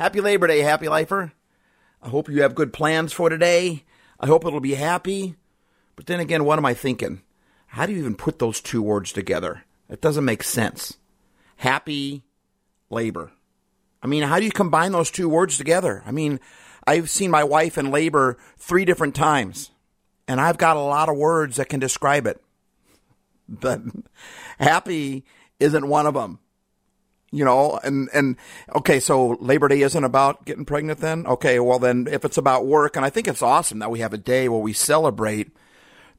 Happy Labor Day, happy lifer. I hope you have good plans for today. I hope it'll be happy. But then again, what am I thinking? How do you even put those two words together? It doesn't make sense. Happy labor. I mean, how do you combine those two words together? I mean, I've seen my wife in labor three different times, and I've got a lot of words that can describe it. But happy isn't one of them. You know, and, and okay, so Labor Day isn't about getting pregnant then? Okay, well then if it's about work, and I think it's awesome that we have a day where we celebrate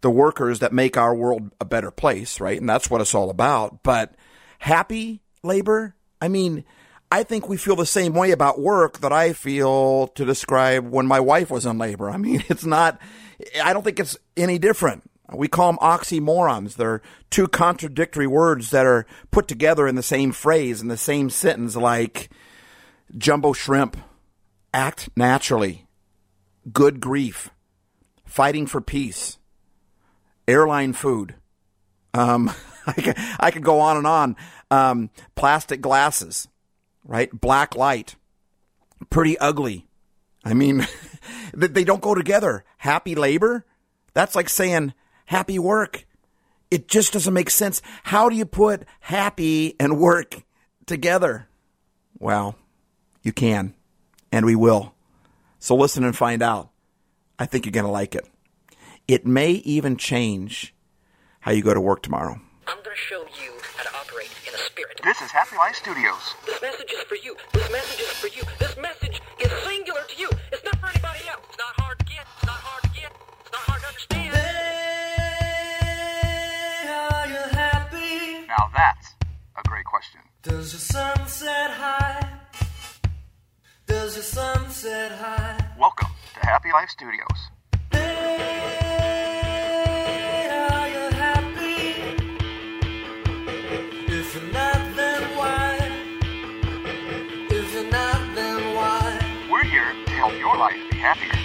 the workers that make our world a better place, right? And that's what it's all about. But happy labor? I mean, I think we feel the same way about work that I feel to describe when my wife was in labor. I mean, it's not, I don't think it's any different. We call them oxymorons. They're two contradictory words that are put together in the same phrase, in the same sentence, like jumbo shrimp, act naturally, good grief, fighting for peace, airline food. Um, I, could, go on and on. Um, plastic glasses, right? Black light, pretty ugly. I mean, they don't go together. Happy labor? That's like saying happy work. It just doesn't make sense. How do you put happy and work together? Well, you can, and we will. So listen and find out. I think you're going to like it. It may even change how you go to work tomorrow. I'm going to show you how to operate in a spirit. This is Happy Life Studios. This message is for you. This message is for you. This message is singular to you. It's not for anybody else. It's not hard to get. It's not hard to get. It's not hard to understand. Does your sunset high? Does your sunset high? Welcome to Happy Life Studios. Hey, are you happy? If you're not, then why? If you're not, then why? We're here to help your life be happier.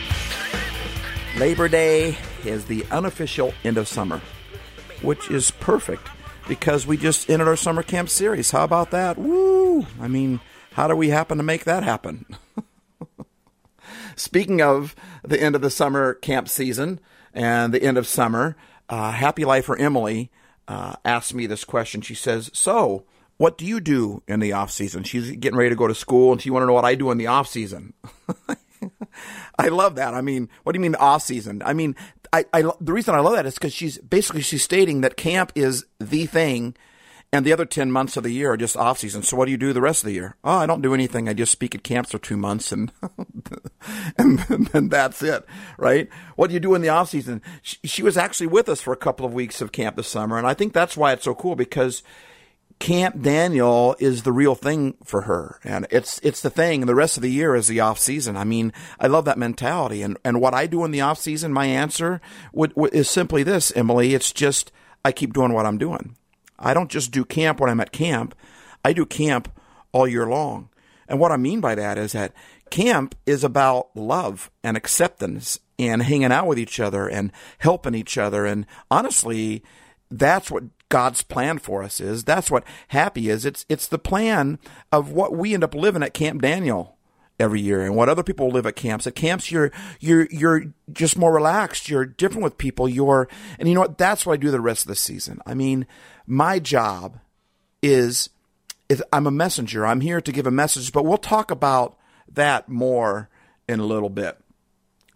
Labor Day is the unofficial end of summer, which is perfect because we just ended our summer camp series. How about that? Woo! I mean, how do we happen to make that happen? Speaking of the end of the summer camp season and the end of summer, uh, Happy Lifer Emily uh, asked me this question. She says, "So, what do you do in the off season?" She's getting ready to go to school, and she want to know what I do in the off season. I love that. I mean, what do you mean off season? I mean, I, I the reason I love that is because she's basically she's stating that camp is the thing, and the other ten months of the year are just off season. So what do you do the rest of the year? Oh, I don't do anything. I just speak at camps for two months, and and then that's it, right? What do you do in the off season? She, she was actually with us for a couple of weeks of camp this summer, and I think that's why it's so cool because Camp Daniel is the real thing for her, and it's it's the thing. And the rest of the year is the off season. I mean, I love that mentality. And and what I do in the off season, my answer would, would, is simply this, Emily. It's just I keep doing what I'm doing. I don't just do camp when I'm at camp. I do camp all year long. And what I mean by that is that camp is about love and acceptance and hanging out with each other and helping each other. And honestly, that's what God's plan for us is. That's what happy is. It's it's the plan of what we end up living at Camp Daniel every year and what other people live at camps. At camps you're you're you're just more relaxed. You're different with people. You're and you know what? That's what I do the rest of the season. I mean, my job is if I'm a messenger. I'm here to give a message, but we'll talk about that more in a little bit.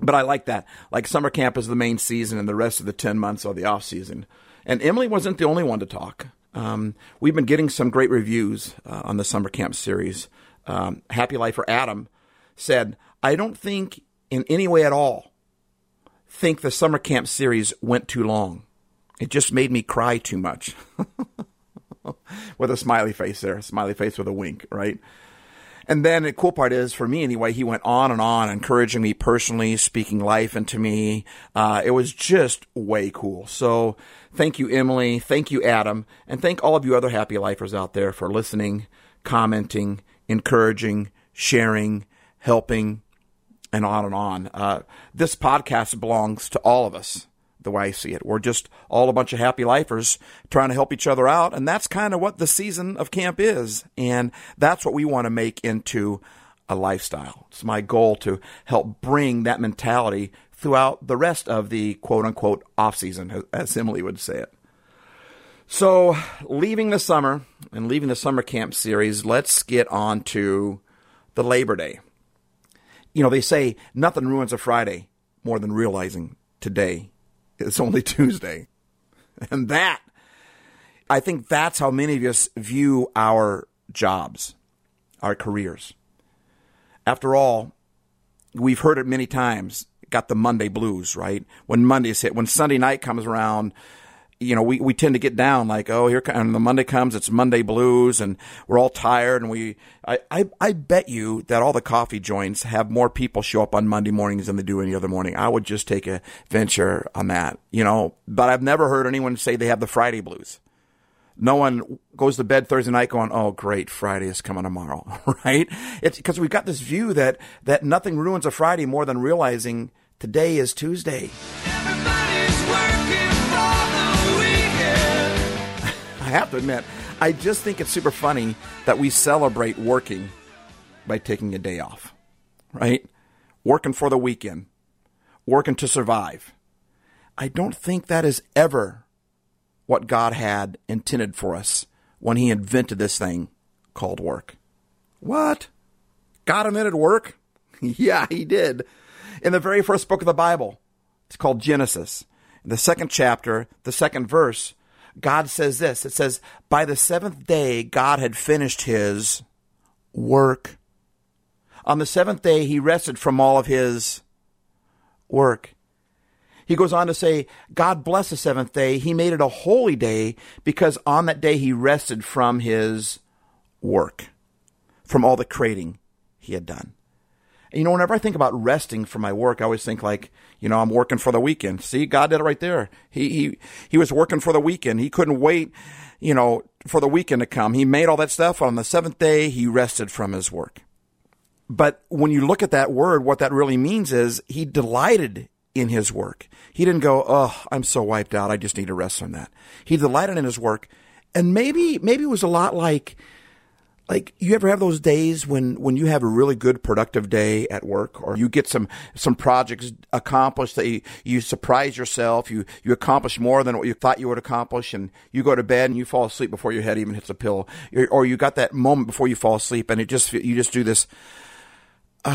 But I like that. Like summer camp is the main season and the rest of the 10 months are the off season. And Emily wasn't the only one to talk. Um, we've been getting some great reviews uh, on the summer camp series. Um, Happy Lifer Adam said, I don't think in any way at all think the summer camp series went too long. It just made me cry too much. with a smiley face there, smiley face with a wink, right? And then the cool part is, for me anyway, he went on and on, encouraging me personally, speaking life into me. Uh, it was just way cool. So thank you, Emily. Thank you, Adam. And thank all of you other happy lifers out there for listening, commenting, encouraging, sharing, helping, and on and on. Uh, this podcast belongs to all of us the way I see it. We're just all a bunch of happy lifers trying to help each other out. And that's kind of what the season of camp is. And that's what we want to make into a lifestyle. It's my goal to help bring that mentality throughout the rest of the quote unquote off season, as Emily would say it. So, leaving the summer and leaving the summer camp series, let's get on to the Labor Day. You know, they say nothing ruins a Friday more than realizing today is only Tuesday. And that, I think that's how many of us view our jobs, our careers. After all, we've heard it many times, got the Monday blues, right? When Mondays hit, when Sunday night comes around, you know, we, we tend to get down like, oh, here, and the Monday comes, it's Monday blues, and we're all tired. And we, I, I, I bet you that all the coffee joints have more people show up on Monday mornings than they do any other morning. I would just take a venture on that, you know, but I've never heard anyone say they have the Friday blues. No one goes to bed Thursday night going, "Oh, great, Friday is coming tomorrow," right? It's because we've got this view that that nothing ruins a Friday more than realizing today is Tuesday. Everybody's have to admit, I just think it's super funny that we celebrate working by taking a day off, right? Working for the weekend, working to survive. I don't think that is ever what God had intended for us when He invented this thing called work. What? God invented work? yeah, He did. In the very first book of the Bible, it's called Genesis. In the second chapter, the second verse, God says this it says, By the seventh day, God had finished his work. On the seventh day, he rested from all of his work. He goes on to say, God blessed the seventh day. He made it a holy day because on that day he rested from his work, from all the creating he had done. You know, whenever I think about resting from my work, I always think like, you know, I'm working for the weekend. See, God did it right there. He, he, he was working for the weekend. He couldn't wait, you know, for the weekend to come. He made all that stuff. On the seventh day, he rested from his work. But when you look at that word, what that really means is he delighted in his work. He didn't go, "Oh, I'm so wiped out. I just need to rest from that." He delighted in his work, and maybe maybe it was a lot like like you ever have those days when when you have a really good productive day at work or you get some some projects accomplished that you, you surprise yourself you you accomplish more than what you thought you would accomplish and you go to bed and you fall asleep before your head even hits a pillow or, or you got that moment before you fall asleep and it just you just do this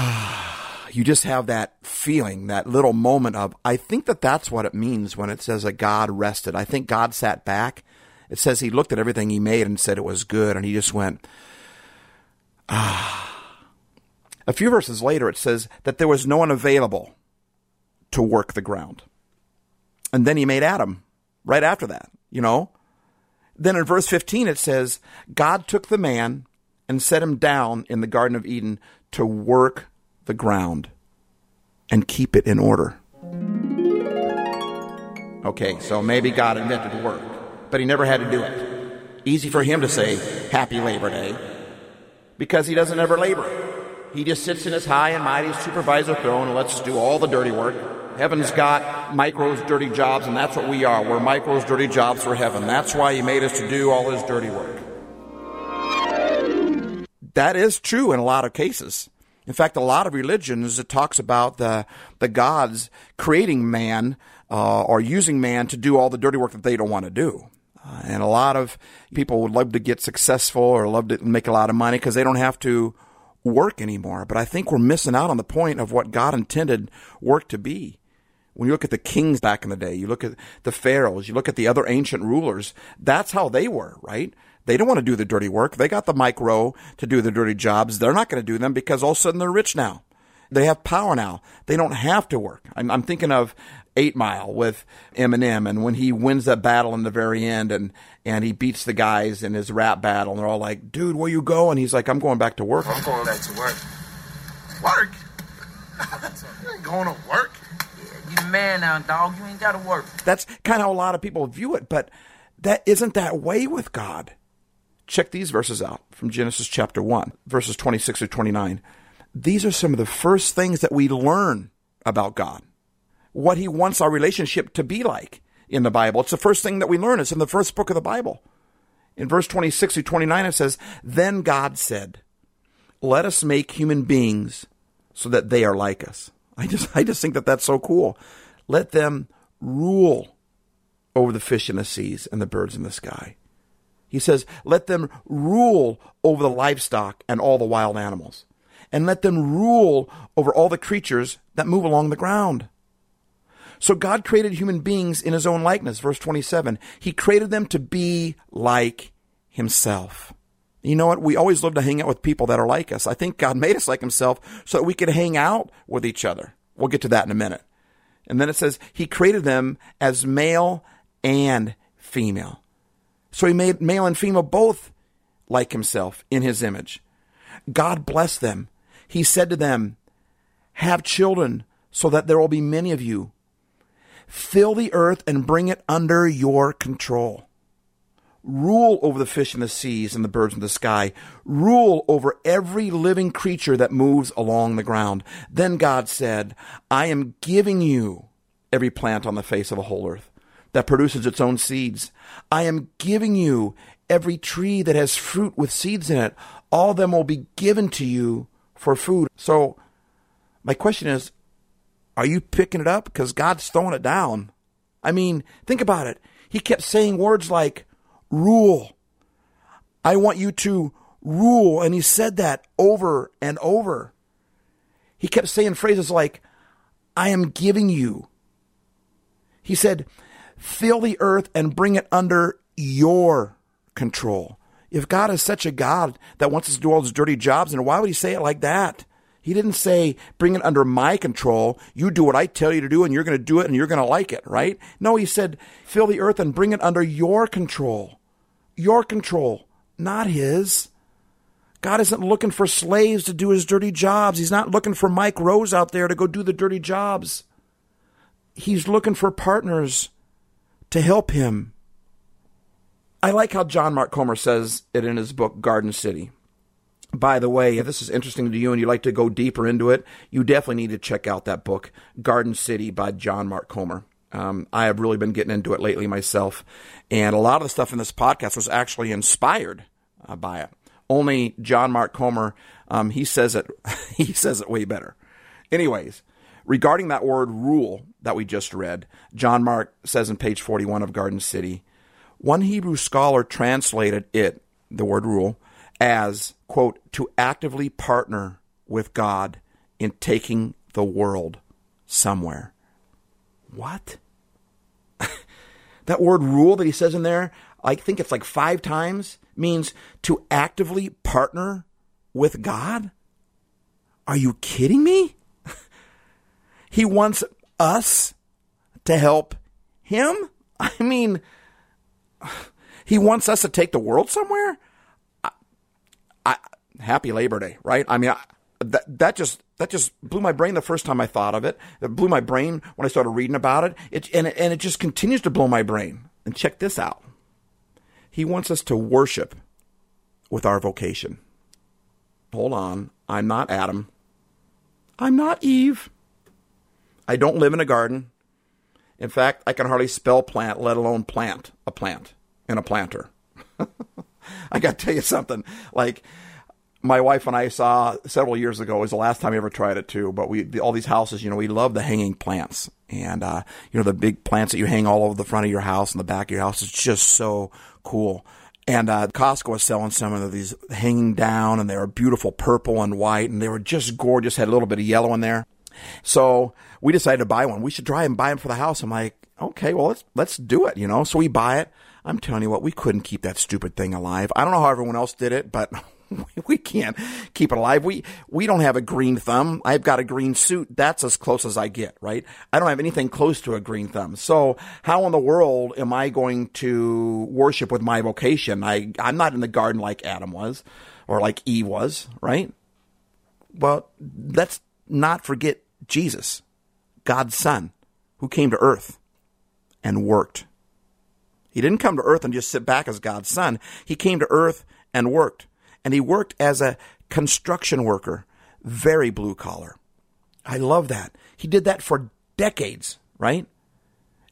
you just have that feeling, that little moment of, I think that that's what it means when it says that God rested. I think God sat back. It says he looked at everything he made and said it was good, and he just went. A few verses later, it says that there was no one available to work the ground. And then he made Adam right after that, you know? Then in verse 15, it says, God took the man and set him down in the Garden of Eden to work the ground and keep it in order. Okay, so maybe God invented work, but he never had to do it. Easy for him to say, Happy Labor Day, because he doesn't ever labor. He just sits in his high and mighty supervisor throne and lets us do all the dirty work. Heaven's got Mike Rowe's dirty jobs, and that's what we are. We're Mike Rowe's dirty jobs for heaven. That's why he made us to do all his dirty work. That is true in a lot of cases. In fact, a lot of religions it talks about the the gods creating man uh, or using man to do all the dirty work that they don't want to do. Uh, and a lot of people would love to get successful or love to make a lot of money because they don't have to work anymore. But I think we're missing out on the point of what God intended work to be. When you look at the kings back in the day, you look at the pharaohs, you look at the other ancient rulers, that's how they were, right? They don't want to do the dirty work. They got the Mike Rowe to do the dirty jobs. They're not going to do them because all of a sudden they're rich now. They have power now. They don't have to work. I'm, I'm thinking of Eight Mile with Eminem, and when he wins that battle in the very end, and and he beats the guys in his rap battle, and they're all like, "Dude, where you going?" He's like, "I'm going back to work." I'm going back to work. Work? you ain't going to work. Yeah, You man now, dog. You ain't gotta work. That's kind of how a lot of people view it, but that isn't that way with God. Check these verses out from Genesis chapter 1, verses 26 to 29. These are some of the first things that we learn about God, what He wants our relationship to be like in the Bible. It's the first thing that we learn. It's in the first book of the Bible. In verse 26 to 29, it says, Then God said, let us make human beings so that they are like us. I just, I just think that that's so cool. Let them rule over the fish in the seas and the birds in the sky. He says, let them rule over the livestock and all the wild animals, and let them rule over all the creatures that move along the ground. So God created human beings in his own likeness. Verse 27. He created them to be like himself. You know what? We always love to hang out with people that are like us. I think God made us like himself so that we could hang out with each other. We'll get to that in a minute. And then it says he created them as male and female. So he made male and female both like himself in his image. God blessed them. He said to them, have children so that there will be many of you. Fill the earth and bring it under your control. Rule over the fish in the seas and the birds in the sky. Rule over every living creature that moves along the ground. Then God said, I am giving you every plant on the face of the whole earth that produces its own seeds. I am giving you every tree that has fruit with seeds in it. All of them will be given to you for food. So, my question is, are you picking it up? Because God's throwing it down. I mean, think about it. He kept saying words like, rule. I want you to rule. And he said that over and over. He kept saying phrases like, I am giving you. He said, fill the earth and bring it under your control. If God is such a God that wants us to do all those dirty jobs, then why would he say it like that? He didn't say, bring it under my control. You do what I tell you to do and you're going to do it and you're going to like it, right? No, he said, fill the earth and bring it under your control. Your control, not his. God isn't looking for slaves to do his dirty jobs. He's not looking for Mike Rowes out there to go do the dirty jobs. He's looking for partners to help him. I like how John Mark Comer says it in his book, Garden City. By the way, if this is interesting to you and you'd like to go deeper into it, you definitely need to check out that book, Garden City by John Mark Comer. Um, I have really been getting into it lately myself, and a lot of the stuff in this podcast was actually inspired uh, by it. Only John Mark Comer, um, he says it, he says it way better. Anyways, regarding that word rule that we just read, John Mark says in page 41 of Garden City, one Hebrew scholar translated it, the word rule, as, quote, to actively partner with God in taking the world somewhere. What? that word rule that he says in there, I think it's like five times, means to actively partner with God? Are you kidding me? he wants us to help him? I mean, he wants us to take the world somewhere? Happy Labor Day, right? I mean, I, that, that just that just blew my brain the first time I thought of it. It blew my brain when I started reading about it. It and it, and it just continues to blow my brain. And check this out. He wants us to worship with our vocation. Hold on. I'm not Adam. I'm not Eve. I don't live in a garden. In fact, I can hardly spell plant, let alone plant a plant in a planter. I got to tell you something. Like, my wife and I saw several years ago was the last time we ever tried it too. But we all these houses, you know, we love the hanging plants, and uh, you know the big plants that you hang all over the front of your house and the back of your house. It's just so cool. And uh, Costco was selling some of these hanging down, and they were beautiful purple and white, and they were just gorgeous. Had a little bit of yellow in there. So we decided to buy one. We should try and buy them for the house. I'm like, okay, well let's let's do it. You know, so we buy it. I'm telling you what, we couldn't keep that stupid thing alive. I don't know how everyone else did it, but we can't keep it alive. We we don't have a green thumb. I've got a green suit. That's as close as I get, right? I don't have anything close to a green thumb. So how in the world am I going to worship with my vocation? I I'm not in the garden like Adam was, or like Eve was, right? Well, let's not forget Jesus, God's Son, who came to earth and worked. He didn't come to earth and just sit back as God's Son. He came to earth and worked and he worked as a construction worker, very blue collar. I love that. He did that for decades, right?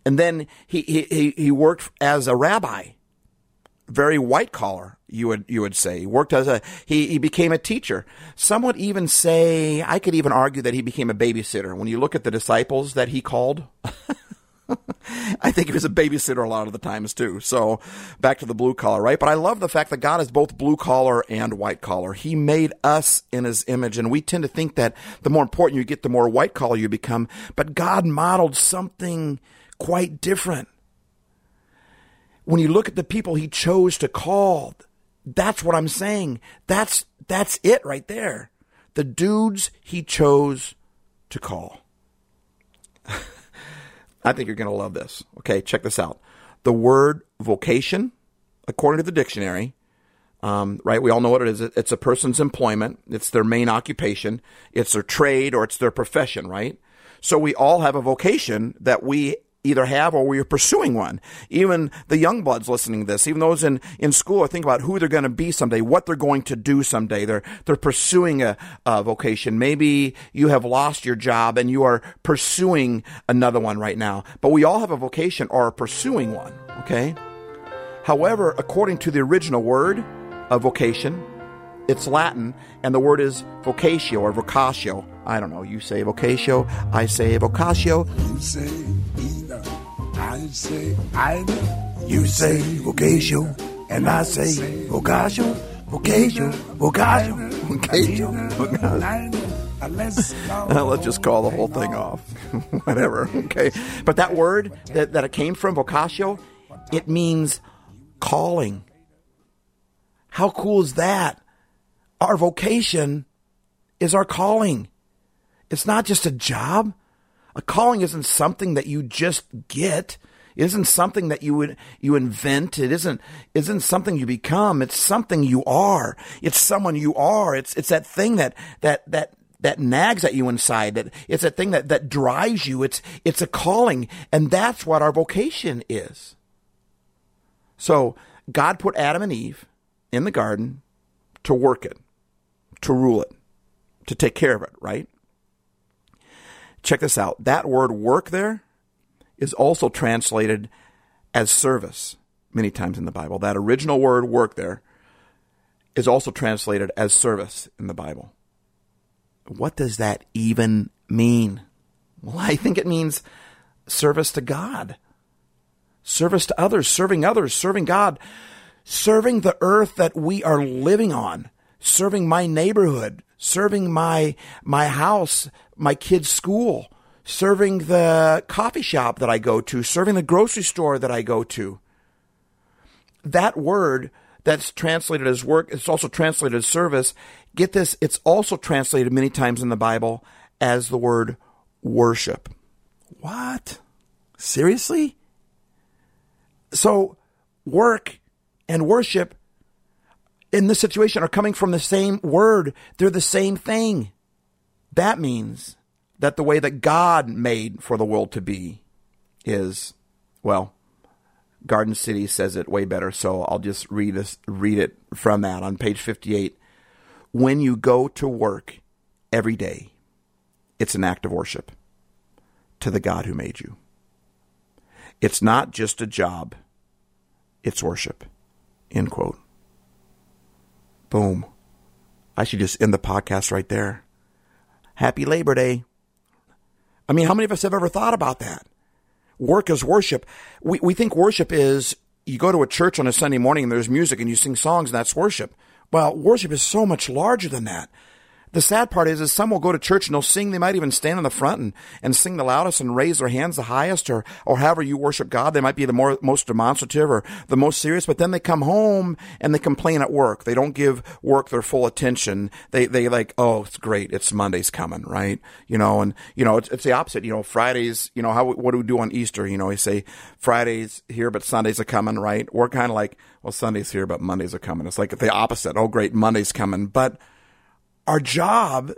And then he, he, he worked as a rabbi, very white collar. You would you would say he worked as a he he became a teacher. Some would even say I could even argue that he became a babysitter. When you look at the disciples that he called, I think he was a babysitter a lot of the times too. So back to the blue collar, right? But I love the fact that God is both blue collar and white collar. He made us in his image. And we tend to think that the more important you get, the more white collar you become. But God modeled something quite different. When you look at the people he chose to call, that's what I'm saying. That's, that's it right there. The dudes he chose to call. I think you're going to love this. Okay, check this out. The word vocation, according to the dictionary, um, right? We all know what it is. It's a person's employment. It's their main occupation. It's their trade or it's their profession, right? So we all have a vocation that we either have or we are pursuing one. Even the young bloods listening to this, even those in, in school are thinking about who they're going to be someday, what they're going to do someday. They're, they're pursuing a, a vocation. Maybe you have lost your job and you are pursuing another one right now. But we all have a vocation or are pursuing one, okay? However, according to the original word of vocation, it's Latin, and the word is vocatio or vocatio. I don't know. You say vocatio, I say vocatio. You say Say either. You say vocatio, and I say vocatio, vocatio, vocatio, vocatio, let's just call the whole thing off. Whatever. Okay. But that word that, that it came from, vocatio, it means calling. How cool is that? Our vocation is our calling. It's not just a job. A calling isn't something that you just get. It isn't something that you would you invent. It isn't isn't something you become. It's something you are. It's someone you are. It's it's that thing that that that that nags at you inside. That it's a thing that that drives you. It's it's a calling, and that's what our vocation is. So God put Adam and Eve in the garden to work it, to rule it, to take care of it, right? Check this out. That word work there is also translated as service many times in the Bible. That original word work there is also translated as service in the Bible. What does that even mean? Well, I think it means service to God, service to others, serving others, serving God, serving the earth that we are living on, serving my neighborhood, serving my my house, my kids' school, serving the coffee shop that I go to, serving the grocery store that I go to. That word that's translated as work, it's also translated as service. Get this, it's also translated many times in the Bible as the word worship. What? Seriously? So, work and worship in this situation are coming from the same word. They're the same thing. That means that the way that God made for the world to be is, well, Garden City says it way better, so I'll just read this, read it from that on page 58. When you go to work every day, it's an act of worship to the God who made you. It's not just a job, it's worship. End quote. Boom. I should just end the podcast right there. Happy Labor Day. I mean, how many of us have ever thought about that? Work is worship. We, we think worship is you go to a church on a Sunday morning and there's music and you sing songs and that's worship. Well, worship is so much larger than that. The sad part is, is some will go to church and they'll sing. They might even stand in the front and, and sing the loudest and raise their hands the highest or, or however you worship God. They might be the more, most demonstrative or the most serious, but then they come home and they complain at work. They don't give work their full attention. They, they like, oh, it's great. It's Monday's coming, right? You know, and, you know, it's, it's the opposite. You know, Fridays, you know, how, what do we do on Easter? You know, we say Fridays here, but Sundays are coming, right? We're kind of like, well, Sunday's here, but Mondays are coming. It's like the opposite. Oh, great. Monday's coming. But, our job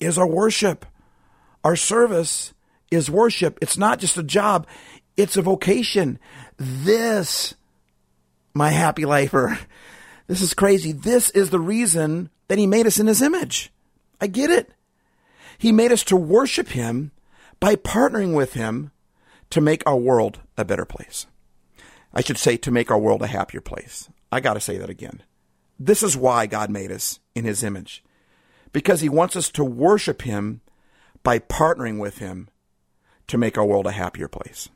is our worship. Our service is worship. It's not just a job, it's a vocation. This, my happy lifer, this is crazy. This is the reason that He made us in His image. I get it. He made us to worship Him by partnering with Him to make our world a better place. I should say to make our world a happier place. I got to say that again. This is why God made us in his image. Because he wants us to worship him by partnering with him to make our world a happier place.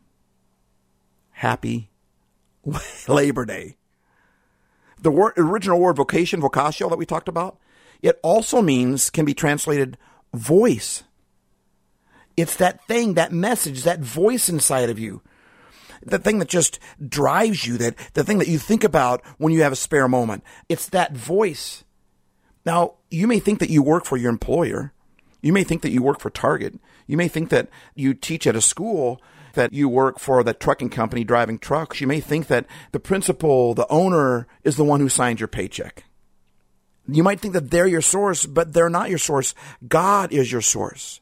Happy Labor Day. The word, original word vocation, vocatio that we talked about, it also means, can be translated voice. It's that thing, that message, that voice inside of you. The thing that just drives you, that the thing that you think about when you have a spare moment. It's that voice. Now, you may think that you work for your employer. You may think that you work for Target. You may think that you teach at a school, that you work for the trucking company driving trucks. You may think that the principal, the owner, is the one who signs your paycheck. You might think that they're your source, but they're not your source. God is your source.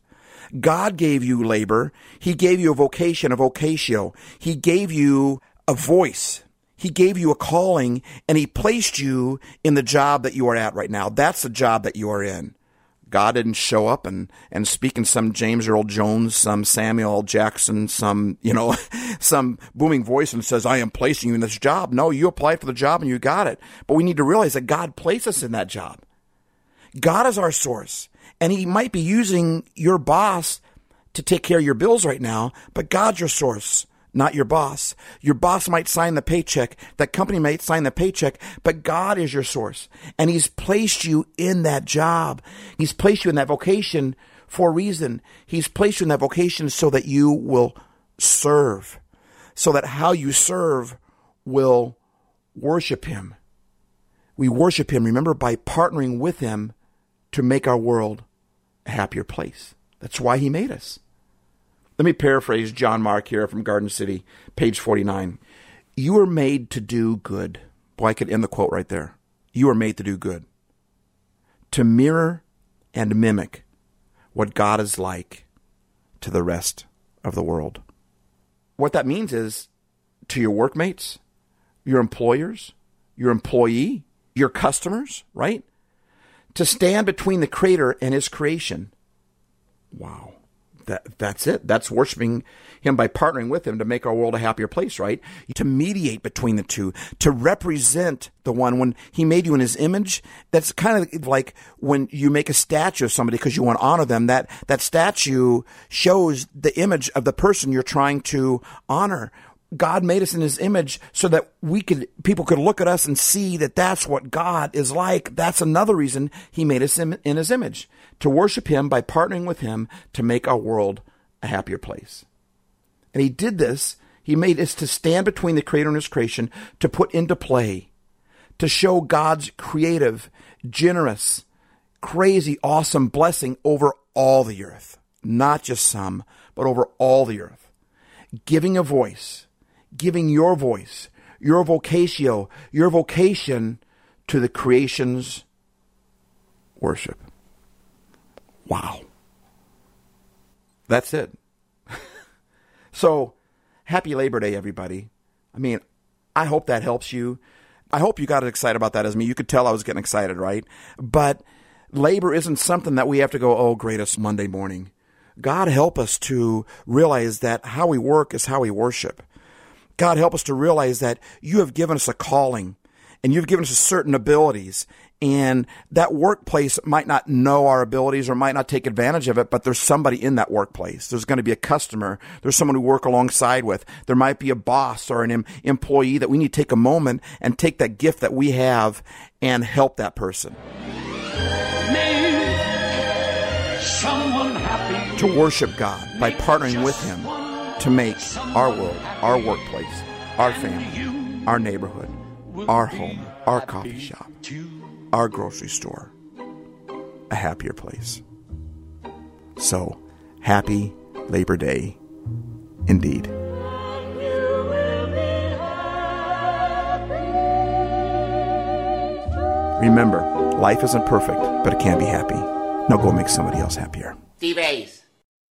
God gave you labor. He gave you a vocation, a vocatio. He gave you a voice. He gave you a calling and he placed you in the job that you are at right now. That's the job that you are in. God didn't show up and, and speak in some James Earl Jones, some Samuel. Jackson, some, you know, some booming voice and says, I am placing you in this job. No, you applied for the job and you got it. But we need to realize that God placed us in that job. God is our source and he might be using your boss to take care of your bills right now, but God's your source not your boss. Your boss might sign the paycheck. That company might sign the paycheck, but God is your source. And He's placed you in that job. He's placed you in that vocation for a reason. He's placed you in that vocation so that you will serve, so that how you serve will worship Him. We worship Him, remember, by partnering with Him to make our world a happier place. That's why He made us. Let me paraphrase John Mark here from Garden City, page 49. You are made to do good. Boy, I could end the quote right there. You are made to do good. To mirror and mimic what God is like to the rest of the world. What that means is to your workmates, your employers, your employee, your customers, right? To stand between the creator and his creation. Wow that that's it. That's worshiping him by partnering with him to make our world a happier place, right? To mediate between the two, to represent the one when he made you in his image. That's kind of like when you make a statue of somebody because you want to honor them. That that statue shows the image of the person you're trying to honor. God made us in his image so that we could, people could look at us and see that that's what God is like. That's another reason he made us in, in his image to worship Him by partnering with Him to make our world a happier place. And He did this. He made us to stand between the Creator and His creation, to put into play, to show God's creative, generous, crazy, awesome blessing over all the earth. Not just some, but over all the earth. Giving a voice, giving your voice, your vocatio, your vocation to the creation's worship. Wow. That's it. so, happy Labor Day, everybody. I mean, I hope that helps you. I hope you got as excited about that as me. You could tell I was getting excited, right? But labor isn't something that we have to go, oh, greatest Monday morning. God help us to realize that how we work is how we worship. God help us to realize that you have given us a calling and you've given us certain abilities and that workplace might not know our abilities or might not take advantage of it, but there's somebody in that workplace. There's going to be a customer. There's someone to work alongside with. There might be a boss or an employee that we need to take a moment and take that gift that we have and help that person. To worship God by partnering with Him to make our world, our workplace, our family, our neighborhood, our home, our coffee shop, our grocery store a happier place. So, happy Labor Day indeed. Remember, life isn't perfect, but it can be happy. Now go make somebody else happier. Steve.